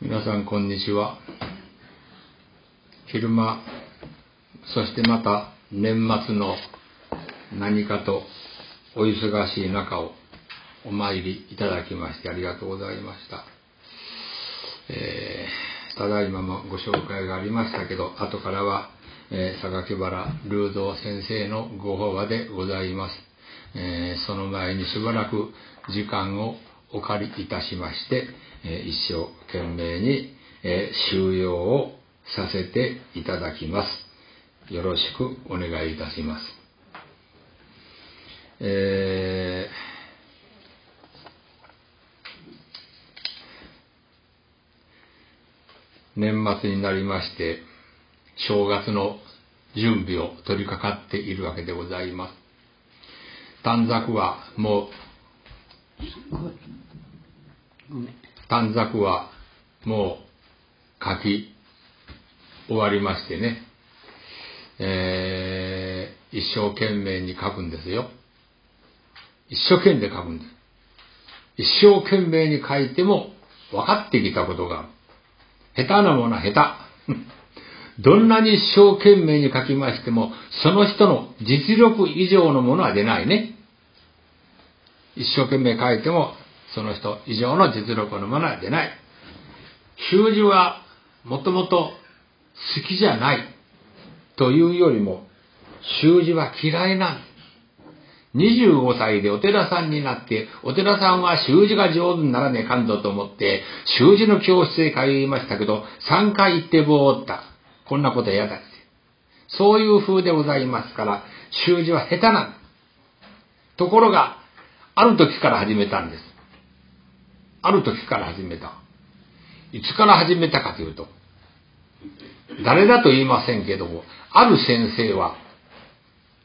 皆さんこんにちは。昼間そしてまた年末の何かと忙しい中をお参りいただきましてありがとうございました、えー、ただいまもご紹介がありましたけど後からは、えー、榊原隆三先生のご法話でございます、えー、その前にしばらく時間をお借りいたしまして、え一生懸命に、え収容をさせていただきます。よろしくお願いいたします。えー、年末になりまして、正月の準備を取り掛かっているわけでございます。短冊はもう、短冊はもう書き終わりましてね、えー、一生懸命に書くんですよ。一生懸命書くんです。一生懸命に書いても分かってきたことが。下手なものは下手。どんなに一生懸命に書きましても、その人の実力以上のものは出ないね。一生懸命書いても、その人以上の実力のものは出ない。習字はもともと好きじゃないというよりも、習字は嫌いなん25歳でお寺さんになって、お寺さんは習字が上手にならねえかんぞと思って、習字の教室へ通いましたけど、3回行ってぼーった。こんなこと嫌だって。そういう風でございますから、習字は下手なんところが、ある時から始めたんです。ある時から始めた。いつから始めたかというと、誰だと言いませんけども、ある先生は、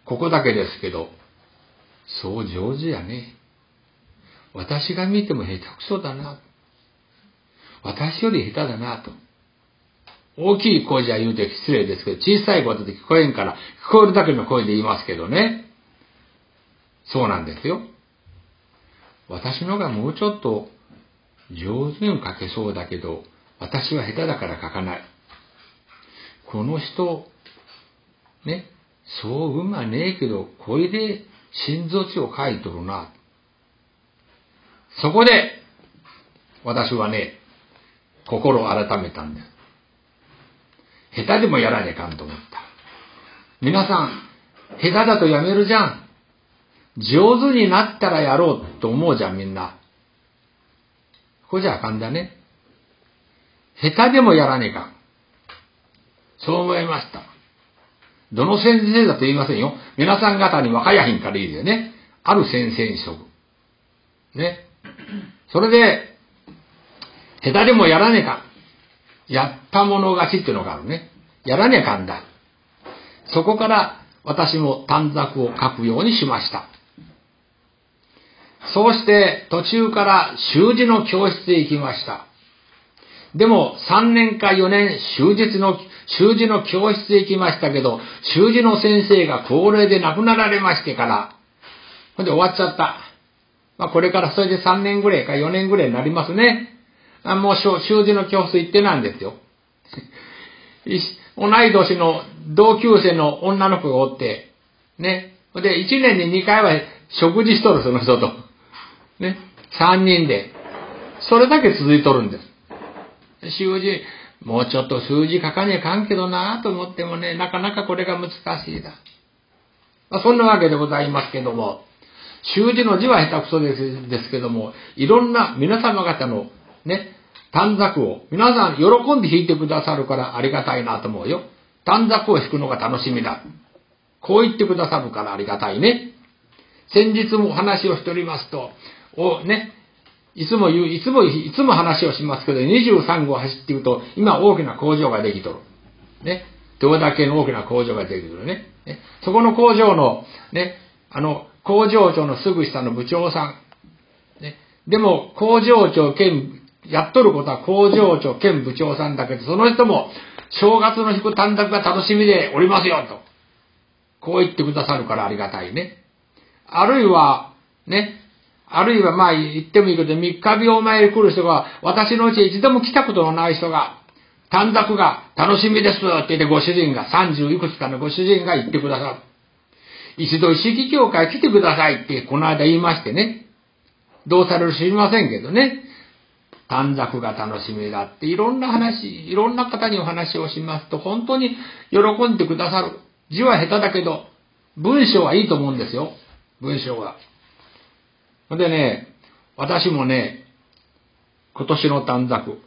ここだけですけど、そう上手やね。私が見ても下手くそだな。私より下手だなと。大きい声じゃ言うて失礼ですけど、小さい声で聞こえんから、聞こえるだけの声で言いますけどね。そうなんですよ。私のがもうちょっと上手に書けそうだけど、私は下手だから書かない。この人、ね、そううまねえけど、これで心臓値を書いとるな。そこで、私はね、心を改めたんです。下手でもやらねえかんと思った。皆さん、下手だとやめるじゃん。上手になったらやろうと思うじゃん、みんな。これじゃあかんだね。下手でもやらねえかん。そう思いました。どの先生だと言いませんよ。皆さん方に若やひんからいいでね。ある先生にしとく。ね。それで、下手でもやらねえか。やったもの勝ちっていうのがあるね。やらねえかんだ。そこから私も短冊を書くようにしました。そうして途中から習字の教室へ行きました。でも3年か4年習字の、習字の教室へ行きましたけど、習字の先生が高齢で亡くなられましてから、ほんで終わっちゃった。まあこれからそれで3年ぐらいか4年ぐらいになりますね。あもう習字の教室行ってないんですよ。同い年の同級生の女の子がおって、ね。で、1年に2回は食事しとる、その人と。ね。3人で。それだけ続いとるんです。習字、もうちょっと数字書かねえかんけどなと思ってもね、なかなかこれが難しいだ。まあ、そんなわけでございますけども、習字の字は下手くそですですけども、いろんな皆様方のね、短冊を皆さん喜んで弾いてくださるからありがたいなと思うよ。短冊を弾くのが楽しみだ。こう言ってくださるからありがたいね。先日もお話をしておりますと、お、ね、いつも言う、いつも、いつも話をしますけど、23号走っていくと、今大きな工場ができとる。ね。豊田家の大きな工場ができとるね。ねそこの工場の、ね、あの、工場長のすぐ下の部長さん。ね、でも、工場長兼、やっとることは工場長兼部長さんだけど、その人も、正月の引く短冊が楽しみでおりますよ、と。こう言ってくださるからありがたいね。あるいは、ね、あるいはまあ言ってもいいけど、三日日お参り来る人が、私のうち一度も来たことのない人が、短冊が楽しみですって言ってご主人が、三十いくつかのご主人が言ってくださる。一度意識協会来てくださいってこの間言いましてね。どうされる知りませんけどね。短冊が楽しみだっていろんな話、いろんな方にお話をしますと本当に喜んでくださる。字は下手だけど、文章はいいと思うんですよ。文章は。でね、私もね、今年の短冊、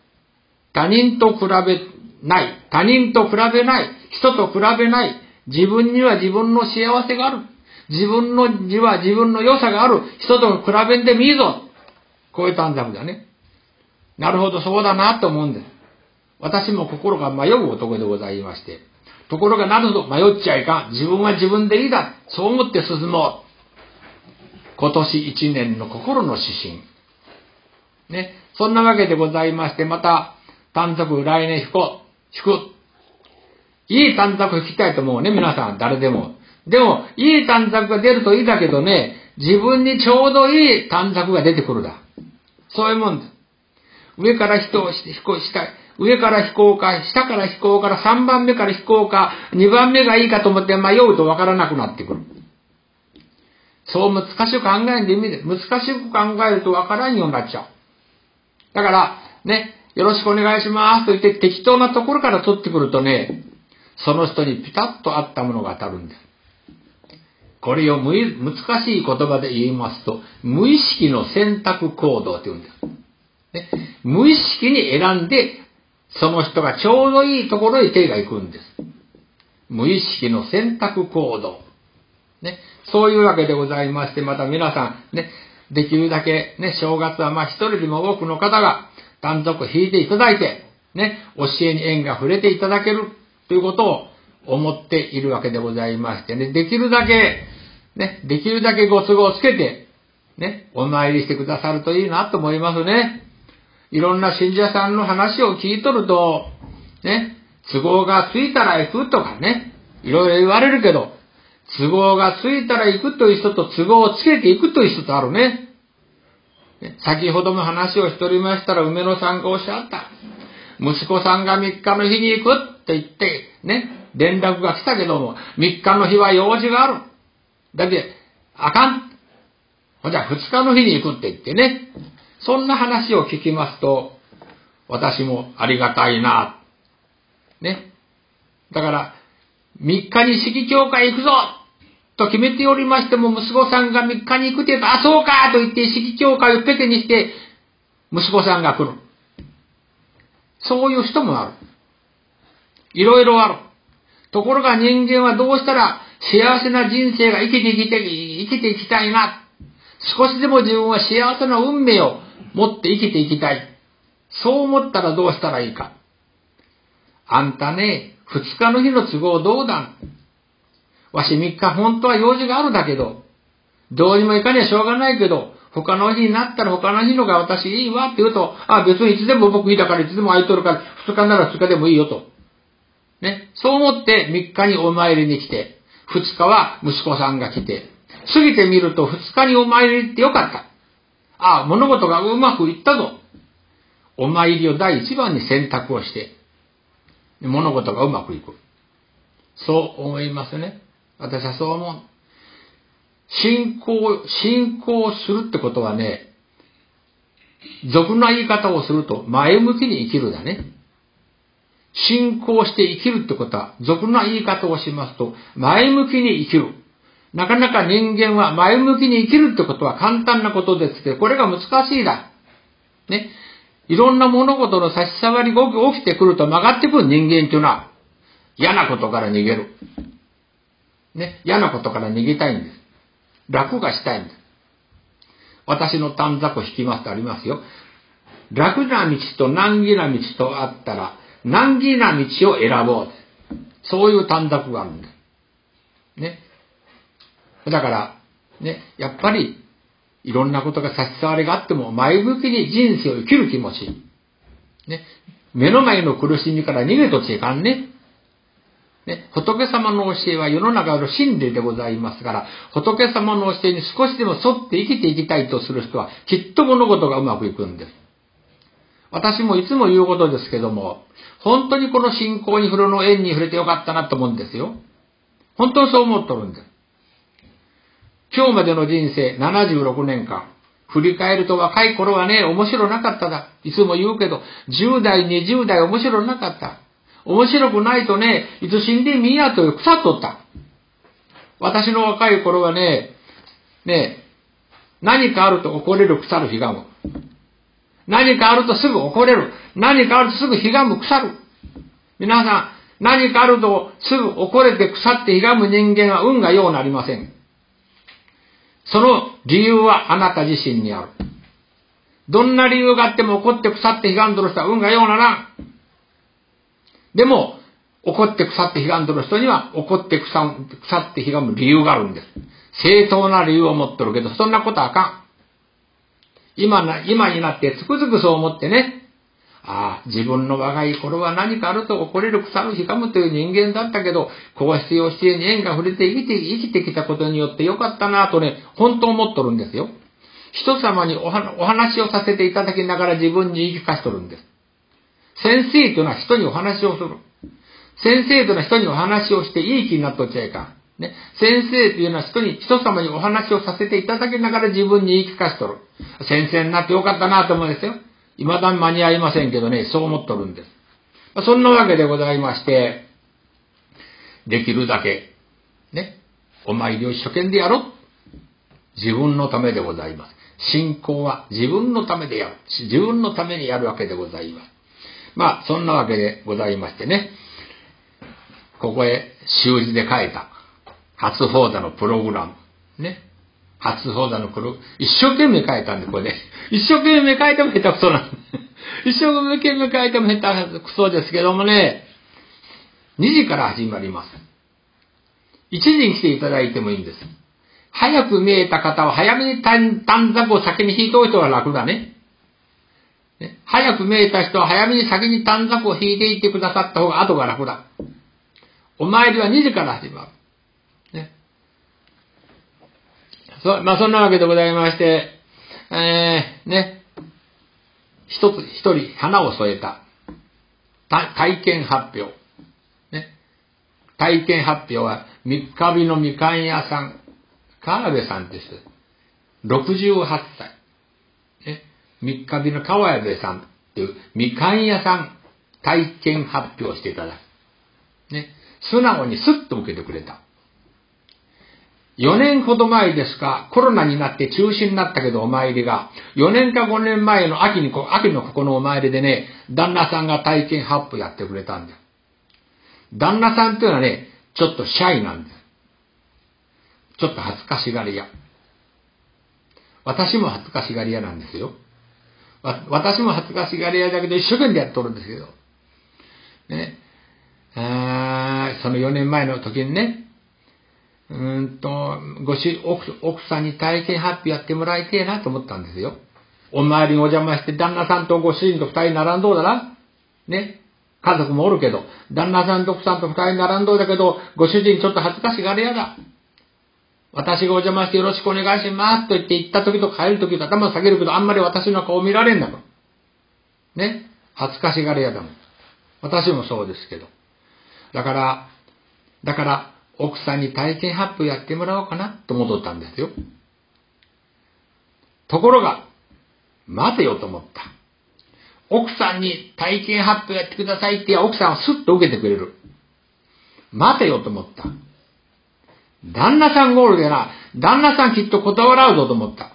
他人と比べない、他人と比べない、人と比べない、自分には自分の幸せがある。自分の字は自分の良さがある。人と比べんでもいいぞ。こういう短冊だね。なるほど、そうだなと思うんです。私も心が迷う男でございまして。ところがなるほど迷っちゃいかん。自分は自分でいいだ。そう思って進もう。今年一年の心の指針。ね。そんなわけでございまして、また、短冊来年引こう。引く。いい短冊引きたいと思うね、皆さん、誰でも。でも、いい短冊が出るといいだけどね、自分にちょうどいい短冊が出てくるだ。そういうもんです。上から人をして飛行したい。上から飛行か、下から飛行から3番目から飛行か、2番目がいいかと思って迷うとわからなくなってくる。そう難しく考えんで意味で、難しく考えるとわからんようになっちゃう。だから、ね、よろしくお願いしますと言って適当なところから取ってくるとね、その人にピタッと合ったものが当たるんです。これを難しい言葉で言いますと、無意識の選択行動と言うんです。ね、無意識に選んで、その人がちょうどいいところに手が行くんです。無意識の選択行動。ね、そういうわけでございまして、また皆さん、ね、できるだけ、ね、正月はまあ一人でも多くの方が単独引いていただいて、ね、教えに縁が触れていただけるということを思っているわけでございましてね、できるだけ、ね、できるだけご都合をつけて、ね、お参りしてくださるといいなと思いますね。いろんな信者さんの話を聞いとると、ね、都合がついたら行くとかね、いろいろ言われるけど、都合がついたら行くという人と都合をつけていくという人とあるね。先ほども話をしておりましたら梅野さんがおっしゃった。息子さんが3日の日に行くって言って、ね、連絡が来たけども、3日の日は用事がある。だけあかん。ほじゃ2日の日に行くって言ってね。そんな話を聞きますと、私もありがたいな。ね。だから、3日に式教会行くぞと決めておりましても、息子さんが3日に行くって言うと、あ、そうかと言って式教会をペケにして、息子さんが来る。そういう人もある。いろいろある。ところが人間はどうしたら幸せな人生が生きていきたい、生きていきたいな。少しでも自分は幸せな運命を持って生きていきたい。そう思ったらどうしたらいいか。あんたね、二日の日の都合どうだ？わし三日本当は用事があるんだけど、どうにもいかにはしょうがないけど、他の日になったら他の日のが私いいわって言うと、あ、別にいつでも僕いいだからいつでも空いとるから、二日なら二日でもいいよと。ね。そう思って三日にお参りに来て、二日は息子さんが来て、過ぎてみると二日にお参りに行ってよかった。ああ、物事がうまくいったぞ。お参りを第一番に選択をして、物事がうまくいく。そう思いますね。私はそう思う。信仰、信仰するってことはね、俗な言い方をすると前向きに生きるだね。信仰して生きるってことは、俗な言い方をしますと、前向きに生きる。なかなか人間は前向きに生きるってことは簡単なことですけど、これが難しいだ。ね。いろんな物事の差し障りが起きてくると曲がってくる人間っていうのは、嫌なことから逃げる。ね、嫌なことから逃げたいんです。楽がしたいんです。私の短冊を引きますとありますよ。楽な道と難儀な道とあったら、難儀な道を選ぼう。そういう短冊があるんです。ね。だから、ね、やっぱり、いろんなことが差し障りがあっても、前向きに人生を生きる気持ち。ね、目の前の苦しみから逃げとちいかんね。ね、仏様の教えは世の中の真理でございますから、仏様の教えに少しでも沿って生きていきたいとする人は、きっと物事がうまくいくんです。私もいつも言うことですけども、本当にこの信仰に触れの縁に触れてよかったなと思うんですよ。本当にそう思っとるんです。今日までの人生76年間、振り返ると若い頃はね、面白なかっただ。いつも言うけど、10代、20代面白なかった。面白くないとね、いつ死んでみんやと腐っとった。私の若い頃はね、ね、何かあると怒れる腐る日がむ。何かあるとすぐ怒れる。何かあるとすぐひがむ腐る。皆さん、何かあるとすぐ怒れて腐ってひがむ人間は運がようなりません。その理由はあなた自身にある。どんな理由があっても怒って腐ってひがんどる人は運がようならん。でも、怒って腐ってひがんどる人には怒って腐ってひがむ理由があるんです。正当な理由を持っとるけど、そんなことあかん。今な、今になってつくづくそう思ってね、ああ、自分の若い頃は何かあると怒れる腐るひがむという人間だったけど、皇室用指定に縁が触れて生きて、生きてきたことによってよかったなとね、本当思っとるんですよ。人様にお話をさせていただきながら自分に言い聞かしとるんです。先生というのは人にお話をする。先生というのは人にお話をしていい気になっとっちゃいかん。ね、先生というのは人に、人様にお話をさせていただきながら自分に言い聞かしとる。先生になってよかったなと思うんですよ。未だに間に合いませんけどね、そう思っとるんです。そんなわけでございまして、できるだけ、ね、お参りを一生懸命やろう。自分のためでございます。信仰は自分のためでやる。自分のためにやるわけでございます。まあ、そんなわけでございましてね、ここへ習字で書いた。初放座のプログラム。ね。初放座のプロ、一生懸命書いたんで、これね。一生懸命書いても下手くそなんで。一生懸命書いても下手くそですけどもね、2時から始まります。1時に来ていただいてもいいんです。早く見えた方は早めに短冊を先に引いておいた方が楽だね。ね早く見えた人は早めに先に短冊を引いていってくださった方が後が楽だ。お参りは2時から始まる。ねそ、まあ、そんなわけでございまして、えー、ね、一つ、一人花を添えた、体験発表。ね、体験発表は、三日日のみかん屋さん、川辺さんです。68歳。三日日の川辺さんっていうみかん屋さん体験発表していただく。ね、素直にスッと受けてくれた。4年ほど前ですか、コロナになって中止になったけどお参りが、4年か5年前の秋に、秋のここのお参りでね、旦那さんが体験発布やってくれたんだよ。旦那さんっていうのはね、ちょっとシャイなんです。ちょっと恥ずかしがり屋。私も恥ずかしがり屋なんですよ。私も恥ずかしがり屋だけど一生懸命やっとるんですけど。ね。あその4年前の時にね、うんと、ごし、奥、奥さんに体験発表やってもらいてえなと思ったんですよ。お参りにお邪魔して、旦那さんとご主人と二人並んどうだな。ね。家族もおるけど、旦那さんと奥さんと二人並んどうだけど、ご主人ちょっと恥ずかしがり屋だ。私がお邪魔してよろしくお願いしますと言って行った時と帰る時と頭下げるけど、あんまり私の顔見られんだと。ね？恥ずかしがり屋だもん。私もそうですけど。だから、だから、奥さんに体験発表やってもらおうかなと思ったんですよ。ところが、待てよと思った。奥さんに体験発表やってくださいって奥さんはスッと受けてくれる。待てよと思った。旦那さんゴールでな、旦那さんきっと断らうぞと思った。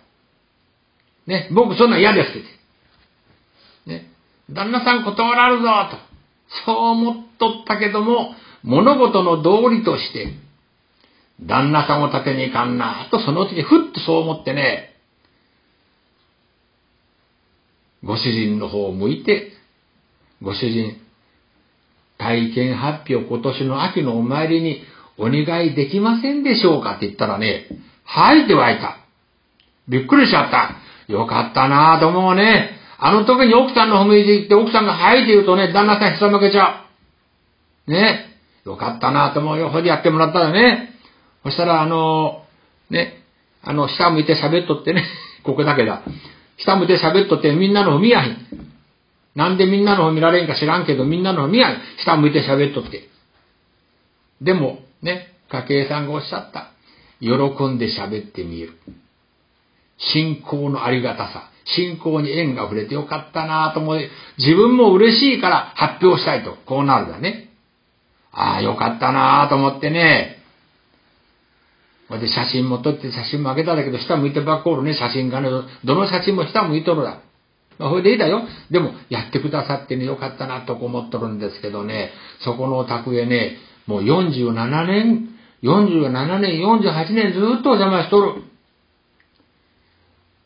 ね、僕そんな嫌ですって。ね、旦那さん断らるぞと。そう思っとったけども、物事の道理として、旦那さんを立てにいかんな、とそのうちにふっとそう思ってね、ご主人の方を向いて、ご主人、体験発表今年の秋のお参りにお願いできませんでしょうかって言ったらね、はいって湧いた。びっくりしちゃった。よかったなぁと思うね。あの時に奥さんの踏み行って奥さんがはいって言うとね、旦那さんひさむけちゃう。ね。よかったなぁと思うよ。ほいでやってもらったらね。そしたらあの、ね、あの、下向いて喋っとってね。ここだけだ。下向いて喋っとってみんなの踏みやへん。なんでみんなの方見られんか知らんけど、みんなの方見やん。下向いて喋っとって。でも、ね、家計さんがおっしゃった。喜んで喋ってみる。信仰のありがたさ。信仰に縁が触れてよかったなぁと思う。自分も嬉しいから発表したいと。こうなるだね。ああ、よかったなぁと思ってね。ほで写真も撮って写真もあげたんだけど、下向いてばっこるね、写真がね。どの写真も下向いとるだ。まあ、ほいでいいだよ。でも、やってくださってね、よかったなと思っとるんですけどね、そこのお宅へね、もう47年、47年、48年ずっとお邪魔しとる。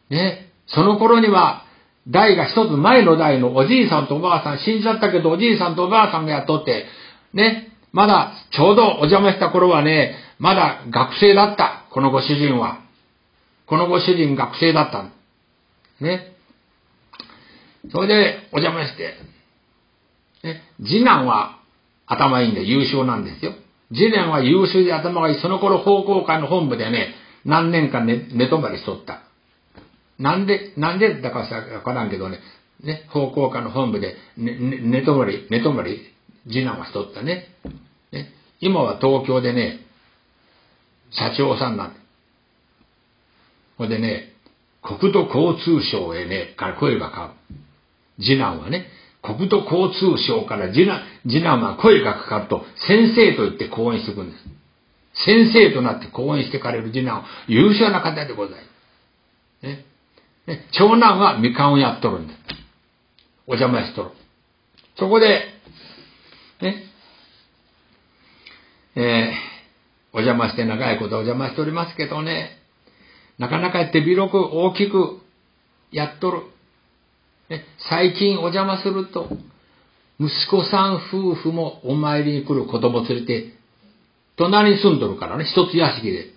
ね、その頃には、代が一つ前の代のおじいさんとおばあさん死んじゃったけど、おじいさんとおばあさんがやっとって、ね、まだちょうどお邪魔した頃はね、まだ学生だった。このご主人は。このご主人学生だった。ね。それでお邪魔して、ね、次男は頭いいんで優秀なんですよ。次男は優秀で頭がいい。その頃方向会の本部でね、何年間寝寝泊まりしとった。なんで、なんでだかわからんけどね、ね、方向科の本部で寝、ね、寝泊まり、寝泊まり、次男はしとったね。ね今は東京でね、社長さんなんで。ほんでね、国土交通省へね、から声がかかる。次男はね、国土交通省から次男、次男は声がかかると、先生と言って講演していくんです。先生となって講演してかれる次男は優秀な方でございます。ね。ね長男はみかんをやっとるんです。お邪魔しとる。そこで、ね、えー、お邪魔して長いことお邪魔しておりますけどね、なかなか手広く大きくやっとる。最近お邪魔すると、息子さん夫婦もお参りに来る子供連れて、隣に住んどるからね、一つ屋敷で。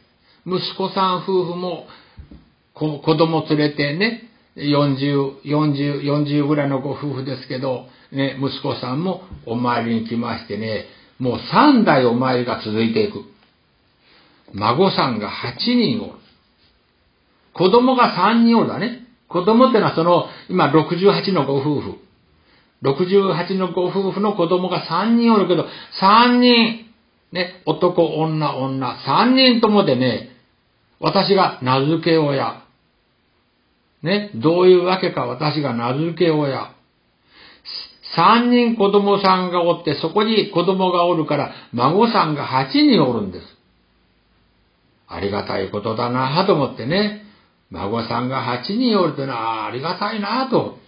息子さん夫婦も子供連れてね、40、40、40ぐらいのご夫婦ですけど、ね、息子さんもお参りに来ましてね、もう3代お参りが続いていく。孫さんが8人おる。子供が3人おるだね。子供ってのはその、今68のご夫婦。68のご夫婦の子供が3人おるけど、3人、ね、男、女、女、3人ともでね、私が名付け親。ね、どういうわけか私が名付け親。3人子供さんがおって、そこに子供がおるから、孫さんが8人おるんです。ありがたいことだなと思ってね。孫さんが8人おるというのはありがたいなと、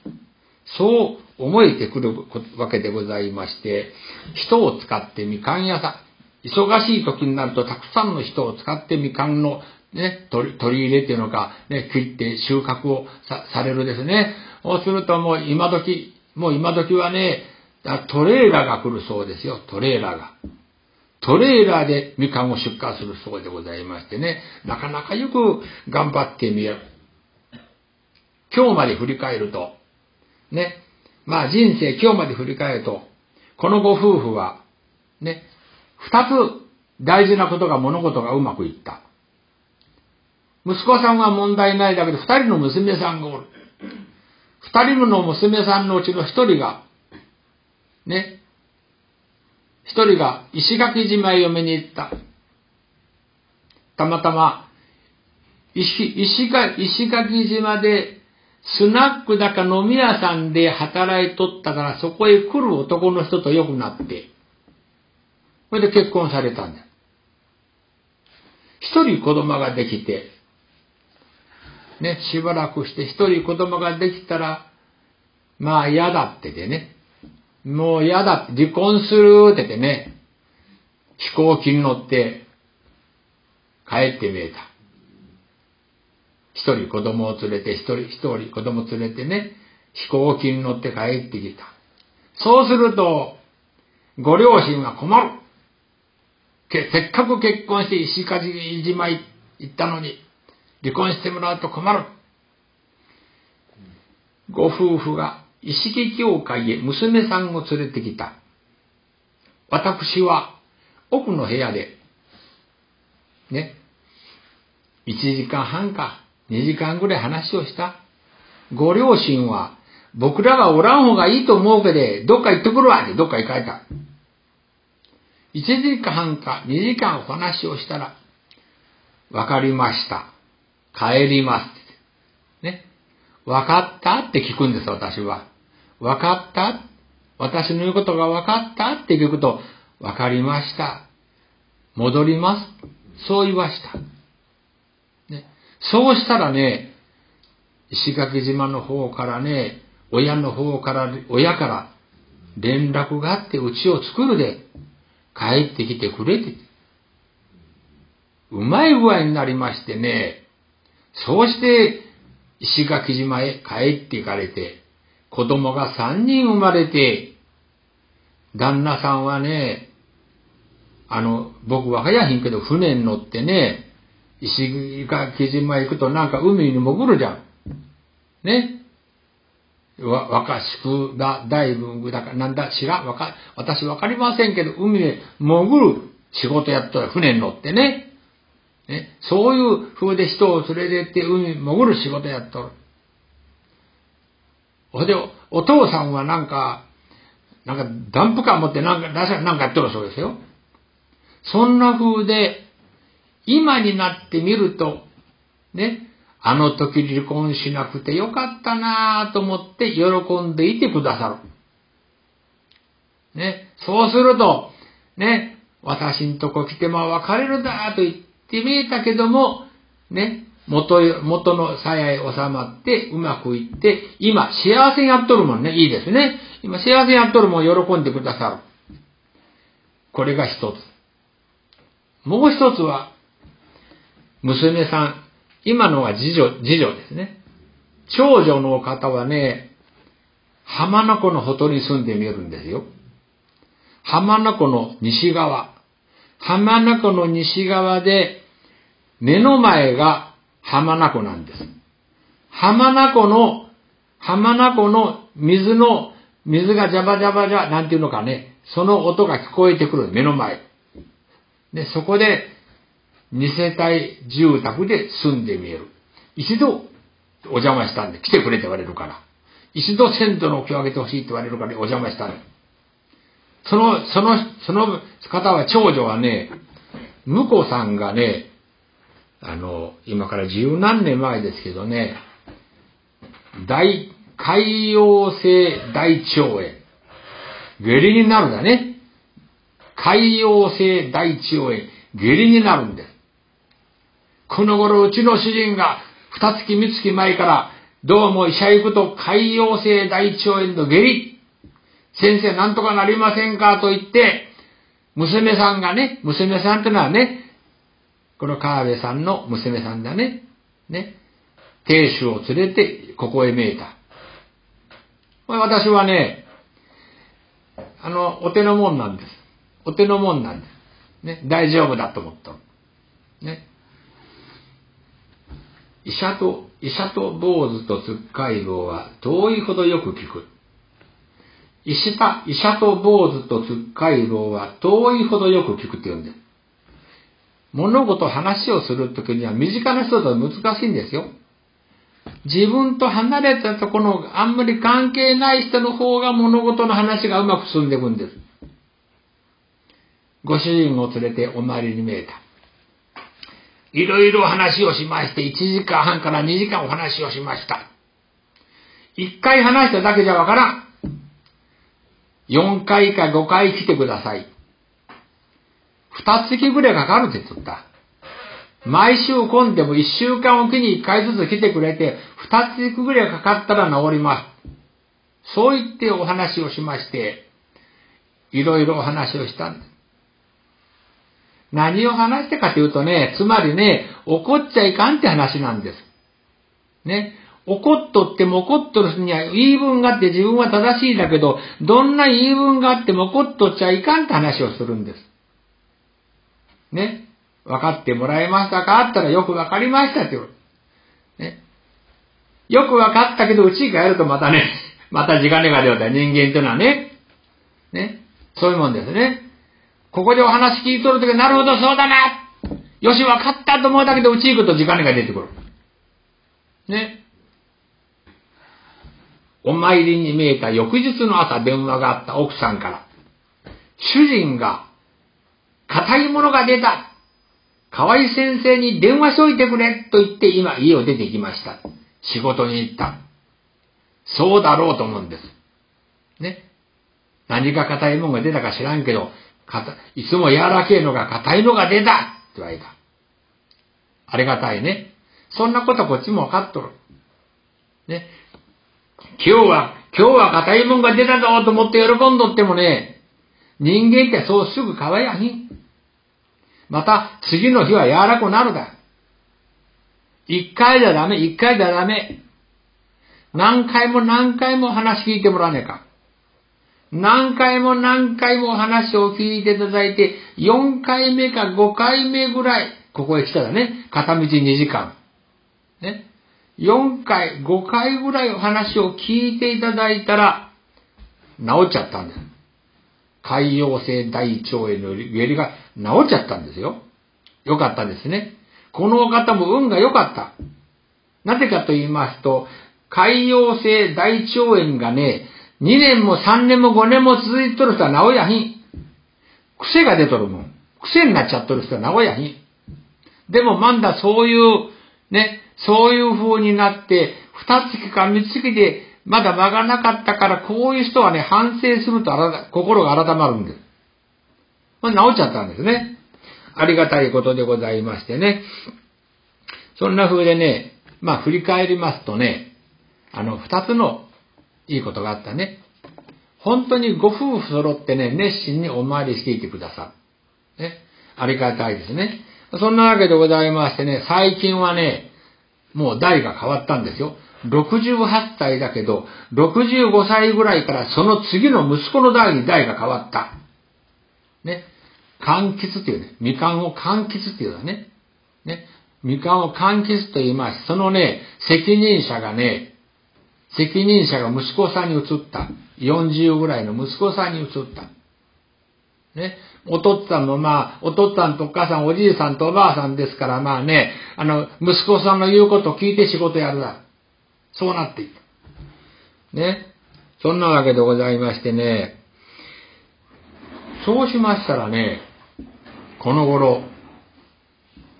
そう思えてくるわけでございまして、人を使ってみかん屋さん、忙しい時になるとたくさんの人を使ってみかんのね、取り入れっていうのか、ね、切って収穫をされるですね。そうするともう今時、もう今時はね、トレーラーが来るそうですよ、トレーラーが。トレーラーでみかんを出荷するそうでございましてね、なかなかよく頑張ってみよう。今日まで振り返ると、ね、まあ人生今日まで振り返ると、このご夫婦は、ね、二つ大事なことが物事がうまくいった。息子さんは問題ないだけど、二人の娘さんがおる。二人の娘さんのうちの一人が、ね、一人が石垣島へ嫁に行った。たまたま、石石石垣島でスナックだか飲み屋さんで働いとったからそこへ来る男の人と良くなって、それで結婚されたんだ。一人子供ができて、ね、しばらくして一人子供ができたら、まあ嫌だっててね、もう嫌だって離婚するって言ってね、飛行機に乗って帰ってみえた。一人子供を連れて、一人一人子供連れてね、飛行機に乗って帰ってきた。そうすると、ご両親は困る。せっかく結婚して石垣島行ったのに、離婚してもらうと困る。ご夫婦が意識協会へ娘さんを連れてきた。私は奥の部屋で、ね、1時間半か2時間ぐらい話をした。ご両親は僕らがおらん方がいいと思うけど、どっか行ってくるわってどっか行かれた。1時間半か2時間お話をしたら、わかりました。帰ります。ね。わかったって聞くんです、私は。わかった？私の言うことがわかった？って聞くと、わかりました。戻ります。そう言わした。ね。そうしたらね、石垣島の方からね、親の方から、親から連絡があってうちを作るで、帰ってきてくれて、うまい具合になりましてね、そうして石垣島へ帰って行かれて、子供が三人生まれて、旦那さんはね、あの、僕は早いんけど船に乗ってね、石垣島行くとなんか海に潜るじゃん。ね。わ、若しくだ、大分だか、なんだ、知らん、わか、私わかりませんけど、海へ潜る仕事やったら船に乗ってね。ね、そういう風で人を連れてって海に潜る仕事やっとる。ほで、お父さんはなんか、なんかダンプカー持ってなんか、なんかやってるそうですよ。そんな風で、今になってみると、ね、あの時離婚しなくてよかったなぁと思って喜んでいてくださる。ね、そうすると、ね、私んとこ来ても別れるだと言って見えたけども、ね、元、元の鞘へ収まってうまくいって、今幸せやっとるもんね、いいですね。今幸せやっとるもん喜んでくださる。これが一つ。もう一つは、娘さん、今のは次女、次女ですね。長女の方はね、浜名湖のほとりに住んでみるんですよ。浜名湖の西側。浜名湖の西側で、目の前が浜名湖なんです。浜名湖の、浜名湖の水の、水がジャバジャバジャ、なんていうのかね、その音が聞こえてくる、目の前。で、そこで、二世帯住宅で住んでみえる。一度お邪魔したんで来てくれって言われるから。一度先祖のお気をあげてほしいって言われるからお邪魔したんで。その、その、その方は、長女はね、婿さんがね、あの、今から十何年前ですけどね、大、海洋性大腸炎。下痢になるんだね。海洋性大腸炎。下痢になるんです。この頃うちの主人が二月三月前からどうも医者行くと潰瘍性大腸炎の下痢。先生なんとかなりませんかと言って、娘さんがね、娘さんってのはね、この川辺さんの娘さんだね。ね。亭主を連れてここへ見えた。私はね、あの、お手のもんなんです。お手のもんなんです。ね。大丈夫だと思った。ね。医者と、医者と坊主とつっかい棒は遠いほどよく聞く。医者医者と坊主とつっかい棒は遠いほどよく聞くって言うんです。物事話をするときには身近な人とは難しいんですよ。自分と離れたところのあんまり関係ない人の方が物事の話がうまく進んでいくんです。ご主人を連れてお参りに見えた。いろいろ話をしまして、1時間半から2時間お話をしました。1回話しただけじゃわからん。4回か5回来てください。2月ぐらいかかるって言った。毎週混んでも1週間おきに1回ずつ来てくれて、2月ぐらいかかったら治ります。そう言ってお話をしまして、いろいろお話をしたんです。何を話したかというとね、つまりね、怒っちゃいかんって話なんです。ね。怒っとっても怒っとる人には言い分があって自分は正しいんだけど、どんな言い分があっても怒っとっちゃいかんって話をするんです。ね。分かってもらえましたか？あったらよく分かりましたって言う。よくわかったけど、うちに帰るとまたね、また時間が出よう人間っていうのはね。ね。そういうもんですね。ここでお話聞いとるとき、なるほど、そうだな。よし、わかったと思うだけど、うち行くと時間が出てくる。ね。お参りに見えた翌日の朝電話があった奥さんから、主人が、硬いものが出た。河合先生に電話しといてくれと言って今家を出てきました。仕事に行った。そうだろうと思うんです。ね。何か硬いものが出たか知らんけど、いつも柔らけえのが硬いのが出たって言われた。ありがたいね。そんなことこっちも分かっとる。ね。今日は、今日は硬いもんが出たぞと思って喜んどってもね、人間ってそうすぐ変わやひん。また、次の日は柔らかくなるだ。一回じゃダメ、一回じゃダメ。何回も何回も話聞いてもらわねえか。何回も何回も話を聞いていただいて、4回目か5回目ぐらい、ここへ来たらね、片道2時間。ね。4回、5回ぐらいお話を聞いていただいたら、治っちゃったんです。海洋性大腸炎の下痢が治っちゃったんですよ。よかったですね。この方も運が良かった。なぜかと言いますと、海洋性大腸炎がね、2年も3年も5年も続いとる人は治やひん。癖が出とるもん。癖になっちゃっとる人は治やひん。でもまだそういう、ね、そういう風になって、二月か三月でまだ間がなかったから、こういう人はね、反省すると心が改まるんです。まあ、治っちゃったんですね。ありがたいことでございましてね。そんな風でね、まあ振り返りますとね、あの、二つのいいことがあったね。本当にご夫婦揃ってね、熱心にお参りしていてくださる。ね。ありがたいですね。そんなわけでございましてね、最近はね、もう代が変わったんですよ。68歳だけど、65歳ぐらいからその次の息子の代に代が変わった。ね。柑橘っていうね、みかんを柑橘っていうのはね。ね。みかんを柑橘と言います。そのね、責任者がね、責任者が息子さんに移った。40ぐらいの息子さんに移った。ね。お父っつぁんもまあ、お父っつんとお母さん、おじいさんとおばあさんですから、まあね、あの、息子さんの言うことを聞いて仕事やるだ。そうなっていった。ね。そんなわけでございましてね、そうしましたらね、この頃、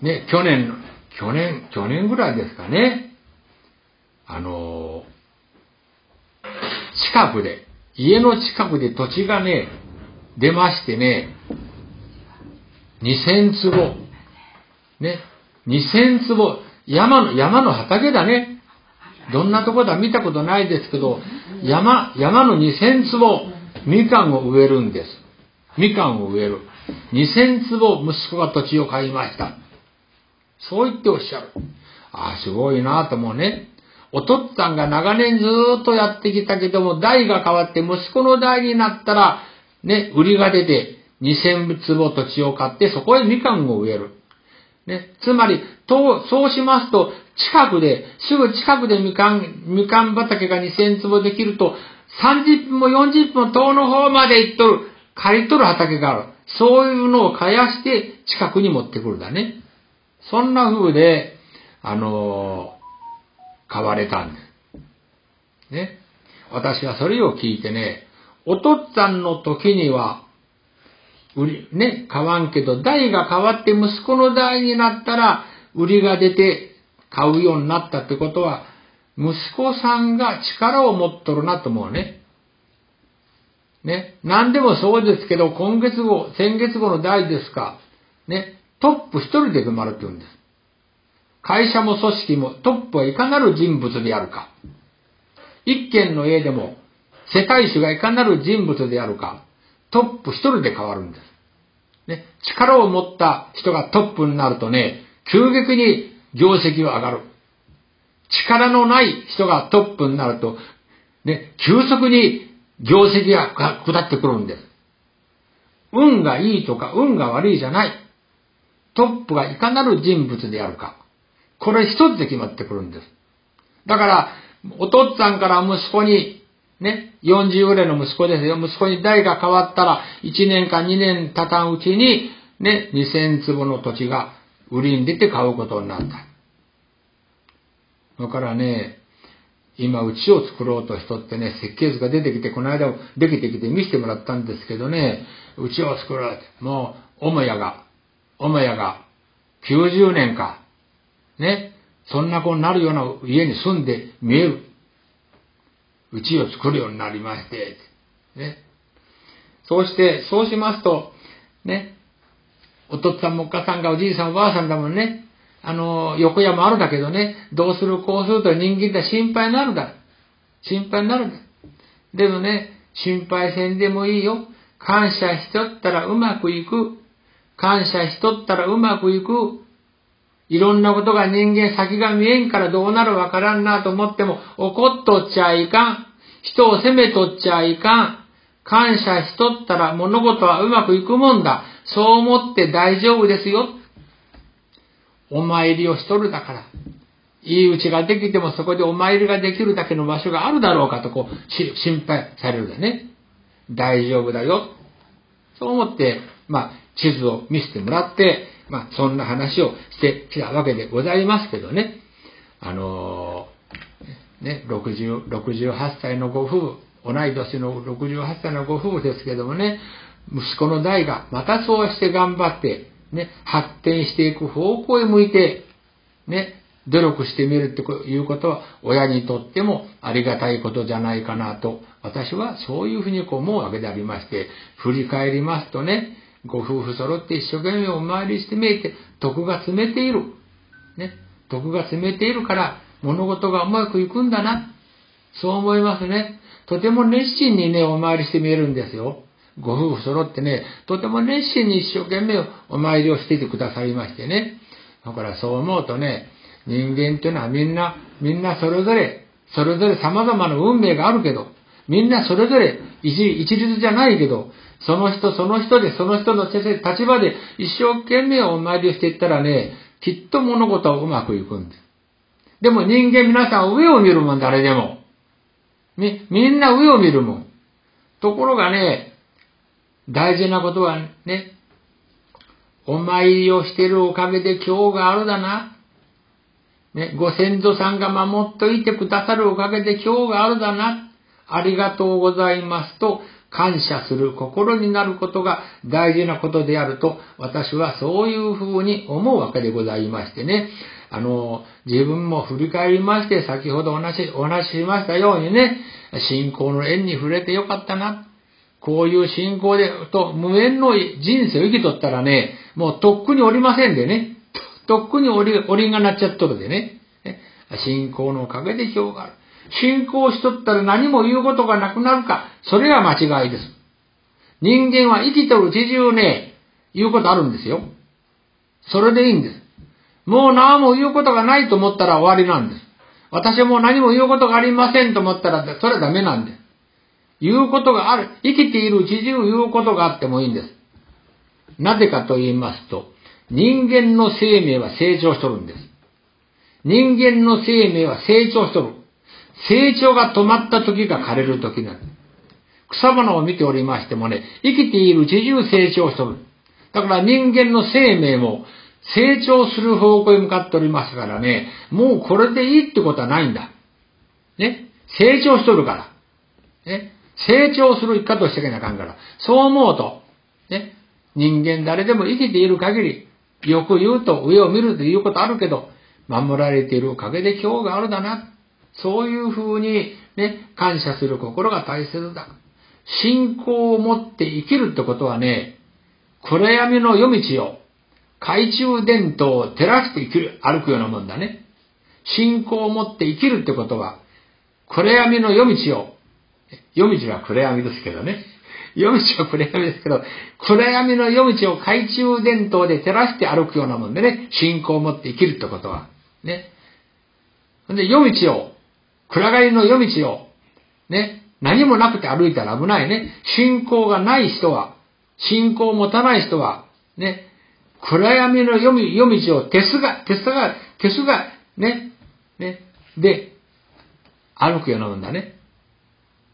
ね、去年、去年、去年ぐらいですかね、あの、近くで、家の近くで土地がね、出ましてね、2000坪、ね、2000坪、山の、山の畑だね。どんなとこだ見たことないですけど、山、山の2000坪、みかんを植えるんです。みかんを植える。2000坪息子が土地を買いました。そう言っておっしゃる。ああ、すごいなと思うね。お父っつぁんが長年ずっとやってきたけども、代が変わって息子の代になったら、ね、売りが出て2000坪土地を買ってそこへみかんを植える。ね、つまり、と、そうしますと、近くで、すぐ近くでみかん、みかん畑が2000坪できると、30分も40分も遠の方まで行っとる、借りとる畑がある。そういうのを蚊やして近くに持ってくるだね。そんな風で、あのー、買われたんです。ね。私はそれを聞いてね、お父っつぁんの時には、売り、ね、買わんけど、代が変わって息子の代になったら、売りが出て買うようになったってことは、息子さんが力を持っとるなと思うね。ね。何でもそうですけど、今月後、先月後の代ですか。ね。トップ一人で埋まるって言うんです。会社も組織もトップはいかなる人物であるか。一軒の家でも世帯主がいかなる人物であるか。トップ一人で変わるんです。ね。力を持った人がトップになるとね、急激に業績は上がる。力のない人がトップになると、ね、急速に業績が下ってくるんです。運がいいとか運が悪いじゃない。トップがいかなる人物であるか。これ一つで決まってくるんです。だから、お父っつぁんから息子に、ね、40ぐらいの息子ですよ。息子に代が変わったら、1年か2年経たんうちに、ね、2000坪の土地が売りに出て買うことになった。だからね、今、うちを作ろうとしとってね、設計図が出てきて、この間もできてきて見せてもらったんですけどね、うちを作ろうって、もう、母屋が、母屋が、90年か、ね、そんな子になるような家に住んで見える。うちを作るようになりまして、ね。そうして、そうしますと、ね、お父さんもお母さんがおじいさんおばあさんだもんね。あの、横山あるんだけどね、どうするこうすると人間って心配になるだ。心配になるだ。でもね、心配せんでもいいよ。感謝しとったらうまくいく。感謝しとったらうまくいく。いろんなことが人間先が見えんからどうなるわからんなと思っても怒っとっちゃいかん。人を責めとっちゃいかん。感謝しとったら物事はうまくいくもんだ。そう思って大丈夫ですよ。お参りをしとるだから。いいうちができてもそこでお参りができるだけの場所があるだろうかとこう心配されるだね。大丈夫だよ。そう思って、まあ、地図を見せてもらって、まあ、そんな話をしてきたわけでございますけどね。あのー、ね、60、68歳のご夫婦、同い年の68歳のご夫婦ですけどもね、息子の代がまたそうして頑張って、ね、発展していく方向へ向いて、ね、努力してみるっていうことは、親にとってもありがたいことじゃないかなと、私はそういうふうに思うわけでありまして、振り返りますとね、ご夫婦揃って一生懸命お参りしてみえて、徳が詰めている。ね、徳が詰めているから、物事がうまくいくんだな。そう思いますね。とても熱心にね、お参りしてみえるんですよ。ご夫婦揃ってね、とても熱心に一生懸命お参りをしていてくださいましてね。だからそう思うとね、人間っていうのはみんな、みんなそれぞれ、それぞれ様々な運命があるけど、みんなそれぞれ一律じゃないけど、その人その人でその人の先生立場で一生懸命お参りをしていったらね、きっと物事はうまくいくんです。でも人間皆さん上を見るもん、誰でも。み、みんな上を見るもん。ところがね、大事なことはね、お参りをしているおかげで今日があるだな。ね、ご先祖さんが守っといてくださるおかげで今日があるだな。ありがとうございますと感謝する心になることが大事なことであると私はそういうふうに思うわけでございましてね。あの、自分も振り返りまして先ほどお話お話ししましたようにね、信仰の縁に触れてよかったな。こういう信仰で、と無縁の人生を生きとったらね、もうとっくにおりませんでね。とっくにおり、おりがなっちゃっとるでね。信仰のおかげで広がる。信仰しとったら何も言うことがなくなるか、それは間違いです。人間は生きとる自重ね、言うことあるんですよ。それでいいんです。もう何も言うことがないと思ったら終わりなんです。私はもう何も言うことがありませんと思ったら、それはダメなんです。言うことがある。生きている自重言うことがあってもいいんです。なぜかと言いますと、人間の生命は成長しとるんです。人間の生命は成長しとる。成長が止まった時が枯れる時なんです。草花を見ておりましてもね、生きている自由成長しとる。だから人間の生命も成長する方向へ向かっておりますからね、もうこれでいいってことはないんだ。ね？成長しとるから。ね？成長する生き方をしていかなあかんから。そう思うと、ね？人間誰でも生きている限り、よく言うと上を見るということあるけど、守られているおかげで今日があるだな。そういうふうにね、感謝する心が大切だ。信仰を持って生きるってことはね、暗闇の夜道を懐中電灯を照らして生きる、歩くようなもんだね。信仰を持って生きるってことは、暗闇の夜道を、夜道は暗闇ですけどね。夜道は暗闇ですけど、暗闇の夜道を懐中電灯で照らして歩くようなもんでね、信仰を持って生きるってことは。ね。で、夜道を暗がりの夜道を、ね、何もなくて歩いたら危ないね。信仰がない人は、信仰を持たない人は、ね、暗闇の夜道を手すが、手すが、手すが、ね、ね、で、歩くようなもんだね。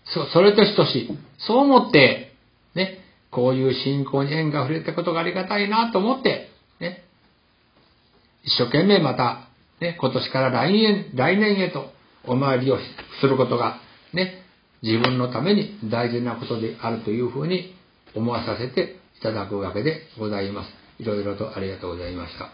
そ、それと等しい。そう思って、ね、こういう信仰に縁が触れたことがありがたいなと思って、ね、一生懸命また、ね、今年から来年、来年へとお参りをすることが、ね、自分のために大事なことであるというふうに思わさせていただくわけでございます。いろいろとありがとうございました。